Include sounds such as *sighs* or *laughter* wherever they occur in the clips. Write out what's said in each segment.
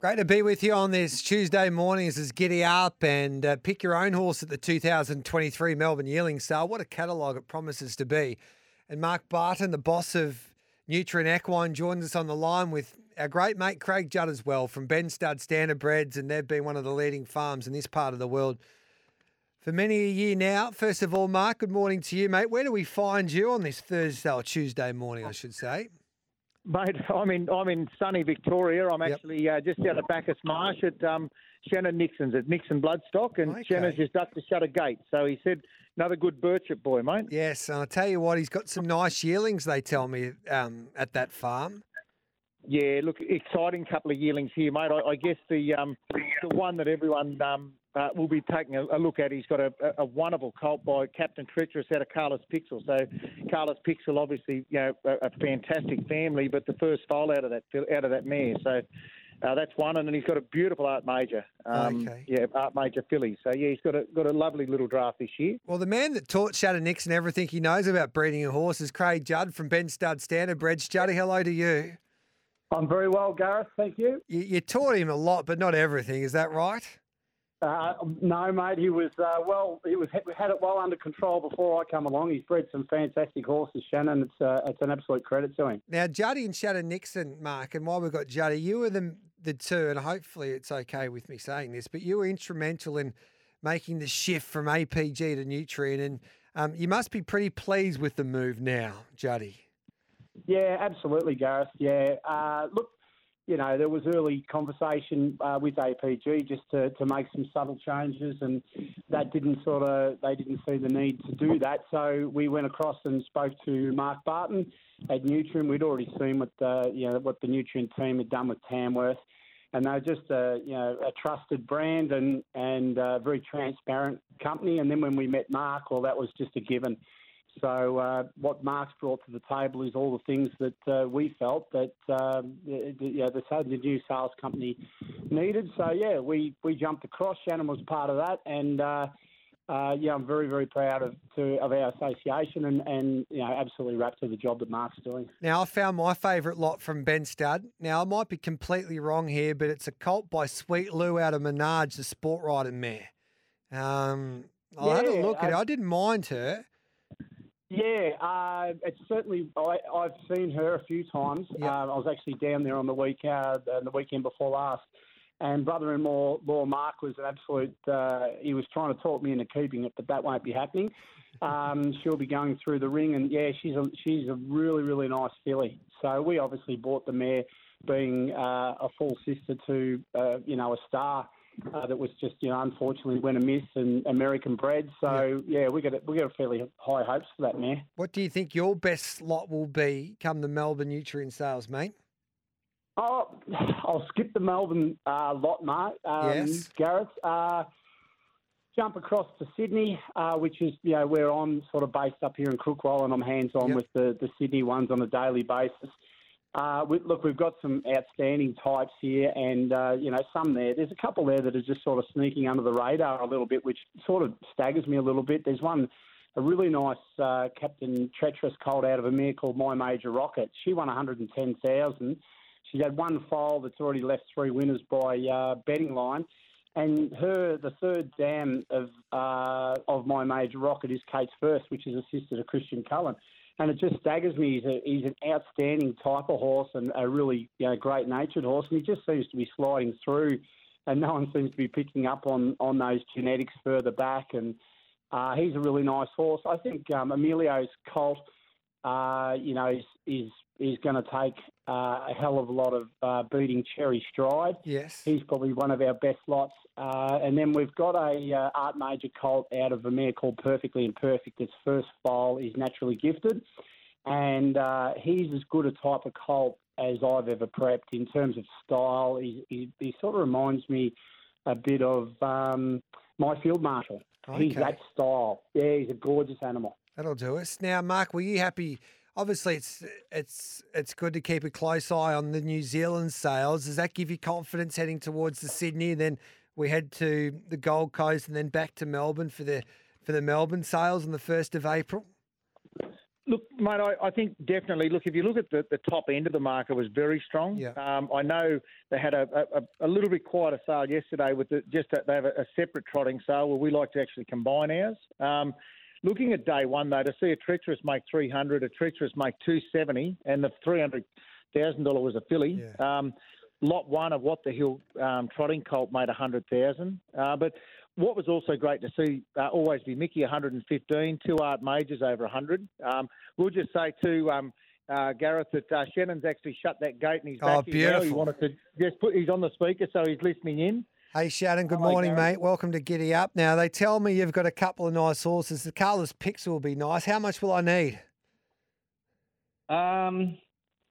Great to be with you on this Tuesday morning as is Giddy Up and uh, pick your own horse at the 2023 Melbourne Yearling Sale. What a catalogue it promises to be. And Mark Barton, the boss of Nutrien Equine, joins us on the line with our great mate Craig Judd as well from Ben Stud Standardbreds, and they've been one of the leading farms in this part of the world for many a year now. First of all, Mark, good morning to you, mate. Where do we find you on this Thursday or Tuesday morning, I should say? Mate, *laughs* I'm in I'm in sunny Victoria. I'm Yep. actually uh, just out of Bacchus Marsh at um, Shannon Nixon's at Nixon Bloodstock, and Okay. Shannon's just ducked to shut a gate. So he said, "Another good Birchip boy, mate." Yes, and I'll tell you what, he's got some nice yearlings, they tell me, um, at that farm. Yeah, look, exciting couple of yearlings here, mate. I, I guess the um, the one that everyone um, uh, will be taking a, a look at. He's got a, a, wonderful colt by Captain Treacherous out of Carlos Pixel. So Carlos Pixel, obviously, you know, a, a fantastic family, but the first foal out of that out of that mare. So. Uh, that's one, and then he's got a beautiful Art Major. Um, Okay. Yeah, Art Major filly. So yeah, he's got a got a lovely little draft this year. Well, the man that taught Shannon Nixon everything he knows about breeding a horse is Craig Judd from Ben Stud Standardbreds. Juddy, hello to you. I'm very well, Gareth. Thank you. you. You taught him a lot, but not everything. Is that right? Uh, no, mate, he was uh, well. He was had it well under control before I come along. He's bred some fantastic horses, Shannon. It's uh, it's an absolute credit to him. Now, Juddy and Shannon Nixon, Mark, and while we've got Juddy, you were the, the two, and hopefully it's okay with me saying this, but you were instrumental in making the shift from APG to Nutrien, and um, you must be pretty pleased with the move now, Juddy. Yeah, absolutely, Gareth. Yeah, uh, look, you know, there was early conversation uh, with APG just to, to make some subtle changes, and that didn't sort of they didn't see the need to do that. So we went across and spoke to Mark Barton at Nutrien. We'd already seen what the you know what the Nutrien team had done with Tamworth, and they're just a you know a trusted brand and and a very transparent company. And then when we met Mark, well, that was just a given. So uh, what Mark's brought to the table is all the things that uh, we felt that um, the, the, yeah, the, the new sales company needed. So yeah, we, we jumped across. Shannon was part of that, and uh, uh, yeah, I'm very very proud of to, of our association, and, and you know absolutely rapt to the job that Mark's doing. Now, I found my favourite lot from Ben Stud. Now, I might be completely wrong here, but it's a colt by Sweet Lou out of Menage, the Sportswriter mare. Um, I had a look at it. I- I didn't mind her. Yeah, uh, it's certainly. I, I've seen her a few times. Yep. Uh, I was actually down there on the week, uh, the weekend before last, and brother-in-law, Law Mark, was an absolute. Uh, he was trying to talk me into keeping it, but that won't be happening. *laughs* Um, she'll be going through the ring, and yeah, she's a she's a really really nice filly. So we obviously bought the mare, being uh, a full sister to uh, you know a star. Uh, that was just, you know, unfortunately went amiss and American bred. So yeah, we got a, we got fairly high hopes for that mare. What do you think your best lot will be come the Melbourne Nutrien sales, mate? Oh, *sighs* I'll skip the Melbourne uh, lot, mate. Um, Yes. Gareth. Uh, jump across to Sydney, uh, which is, you know, where I'm sort of based up here in Crookwell and I'm hands on Yep. with the, the Sydney ones on a daily basis. Uh, we, look, we've got some outstanding types here, and uh, you know some there. There's a couple there that are just sort of sneaking under the radar a little bit, which sort of staggers me a little bit. There's one, a really nice uh, Captain Treacherous colt out of a mare called My Major Rocket. She won 110,000. She's had one foal that's already left three winners by uh, betting line. And her, the third dam of uh, of my major rocket is Kate's First, which is a sister to Christian Cullen. And it just staggers me. He's, a, he's an outstanding type of horse and a really you know, great natured horse. And he just seems to be sliding through, and no one seems to be picking up on, on those genetics further back. And uh, he's a really nice horse. I think um, Emilio's colt, uh, you know, is is, is going to take uh, a hell of a lot of uh, beating Cherry Stride. Yes. He's probably one of our best lots. Uh, and then we've got a uh, Art Major colt out of a mare called Perfectly Imperfect. Its first foal is naturally gifted, and uh, he's as good a type of colt as I've ever prepped in terms of style. He, he, he sort of reminds me a bit of um, my field marshal. He's Okay. that style. Yeah, he's a gorgeous animal. That'll do us. Now, Mark, were you happy? Obviously, it's it's it's good to keep a close eye on the New Zealand sales. Does that give you confidence heading towards the Sydney? Then we head to the Gold Coast and then back to Melbourne for the for the Melbourne sales on the first of April. Look, mate, I, I think definitely. Look, if you look at the, the top end of the market, was very strong. Yeah. Um, I know they had a, a, a little bit quieter sale yesterday with the, just that they have a, a separate trotting sale where we like to actually combine ours. Um, looking at day one though, to see a treacherous make three hundred, a treacherous make two seventy, and the three hundred thousand dollar was a filly. Yeah. Um, lot one of what the hill um, trotting colt made a hundred thousand, uh, but what was also great to see uh, Always B Miki 115, two art majors over 100. Um, we'll just say to um, uh, Gareth that uh, Shannon's actually shut that gate and he's Oh, back here now. He wanted to just put he's on the speaker so he's listening in. Hey Shannon, good Hello, morning, Gary. mate. Welcome to Giddy Up. Now they tell me you've got a couple of nice horses. The Carlos Pixel will be nice. How much will I need? Um,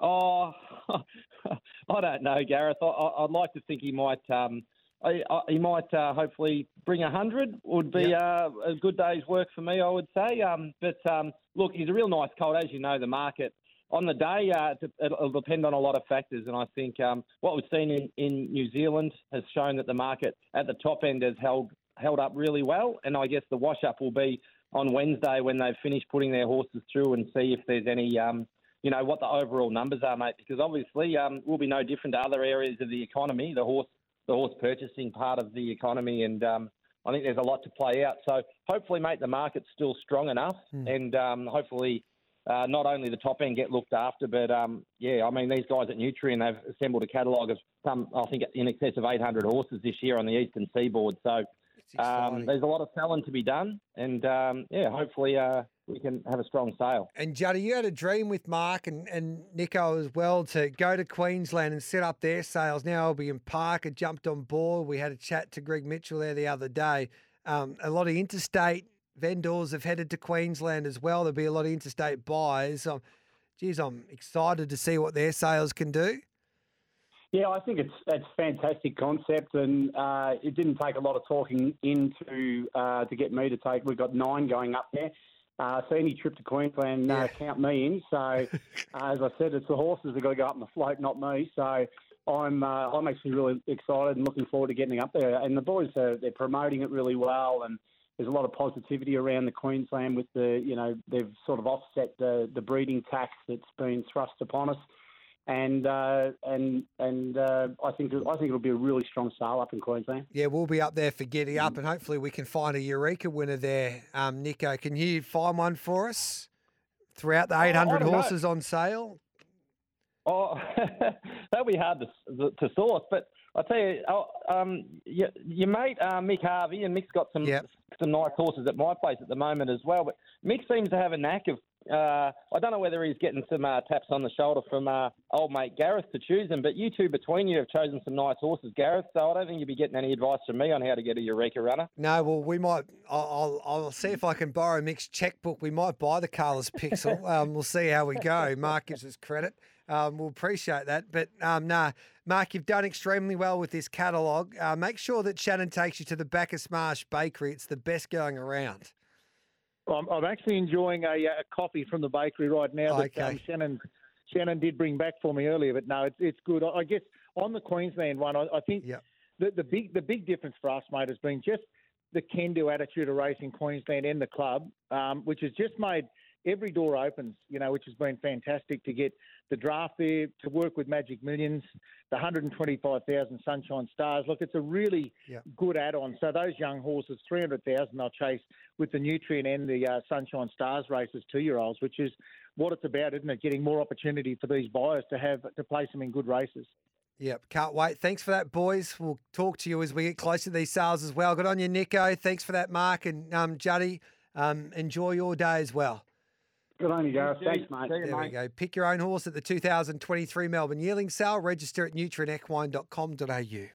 oh, *laughs* I don't know, Gareth. I, I'd like to think he might. Um, I, I, he might uh, hopefully bring a hundred. Would be uh, a good day's work for me, I would say. Um, but um, look, he's a real nice colt, as you know. The market on the day uh, it- it'll depend on a lot of factors, and I think um, what we've seen in, in New Zealand has shown that the market at the top end has held held up really well, and I guess the wash up will be on Wednesday when they've finished putting their horses through and see if there's any um, you know, what the overall numbers are, mate, because obviously um, we'll be no different to other areas of the economy, the horse, the horse purchasing part of the economy, and um, I think there's a lot to play out. So hopefully, mate, the market's still strong enough, and um, hopefully. Uh, not only the top end get looked after, but um, yeah, I mean these guys at Nutrien they've assembled a catalogue of some, I think, in excess of 800 horses this year on the eastern seaboard. So um, there's a lot of selling to be done, and um, yeah, hopefully uh, we can have a strong sale. And Juddy, you had a dream with Mark and, and Nico as well to go to Queensland and set up their sales. Now Albion Park had jumped on board. We had a chat to Greg Mitchell there the other day. Um, a lot of interstate vendors have headed to Queensland as well. There'll be a lot of interstate buys. Um, geez, I'm excited to see what their sales can do. Yeah, I think it's it's a fantastic concept, and uh, it didn't take a lot of talking into uh, to get me to take. We've got nine going up there, uh, so any trip to Queensland, uh, Yeah. count me in. So, uh, *laughs* as I said, it's the horses that got to go up in the float, not me. So, I'm uh, I'm actually really excited and looking forward to getting up there. And the boys are they're promoting it really well, and there's a lot of positivity around the Queensland with the you know they've sort of offset the the breeding tax that's been thrust upon us and uh, and and uh, I think I think it'll be a really strong sale up in Queensland. Yeah, we'll be up there for Giddy Up, and hopefully we can find a Eureka winner there. Um, Nico, can you find one for us throughout the 800 don't know. horses on sale? Oh, *laughs* that'll be hard to to source, but I tell you, oh, um, your, your mate uh, Mick Harvey, and Mick's got some Yep. Some nice horses at my place at the moment as well. But Mick seems to have a knack of. Uh, I don't know whether he's getting some uh, taps on the shoulder from uh, old mate Gareth to choose them, but you two between you have chosen some nice horses, Gareth. So I don't think you'll be getting any advice from me on how to get a Eureka runner. No, well, we might. I'll, I'll, I'll see if I can borrow Mick's checkbook. We might buy the Carlos Pixel. *laughs* Um, we'll see how we go. Mark gives us credit. Um, we'll appreciate that. But um, nah, Mark, you've done extremely well with this catalogue. Uh, make sure that Shannon takes you to the Bacchus Marsh Bakery. It's the best going around. I'm, I'm actually enjoying a, a coffee from the bakery right now that um, Shannon Shannon did bring back for me earlier. But no, it's it's good. I, I guess on the Queensland one, I, I think Yep. the, the big the big difference for us, mate, has been just the can-do attitude of racing Queensland and the club, um, which has just made every door opens. You know, which has been fantastic to get the draft there, to work with Magic Millions, the 125,000 Sunshine Stars. Look, it's a really Yep. good add-on. So those young horses, 300,000, they'll chase with the Nutrien and the uh, Sunshine Stars races, two-year-olds, which is what it's about, isn't it? Getting more opportunity for these buyers to have to place them in good races. Yep, can't wait. Thanks for that, boys. We'll talk to you as we get closer to these sales as well. Good on you, Nico. Thanks for that, Mark and um, Juddy. Um, enjoy your day as well. Good on you, Gareth. Thanks, mate. See you, There we go. Pick your own horse at the 2023 Melbourne Yearling Sale. Register at nutrienequine.com.au.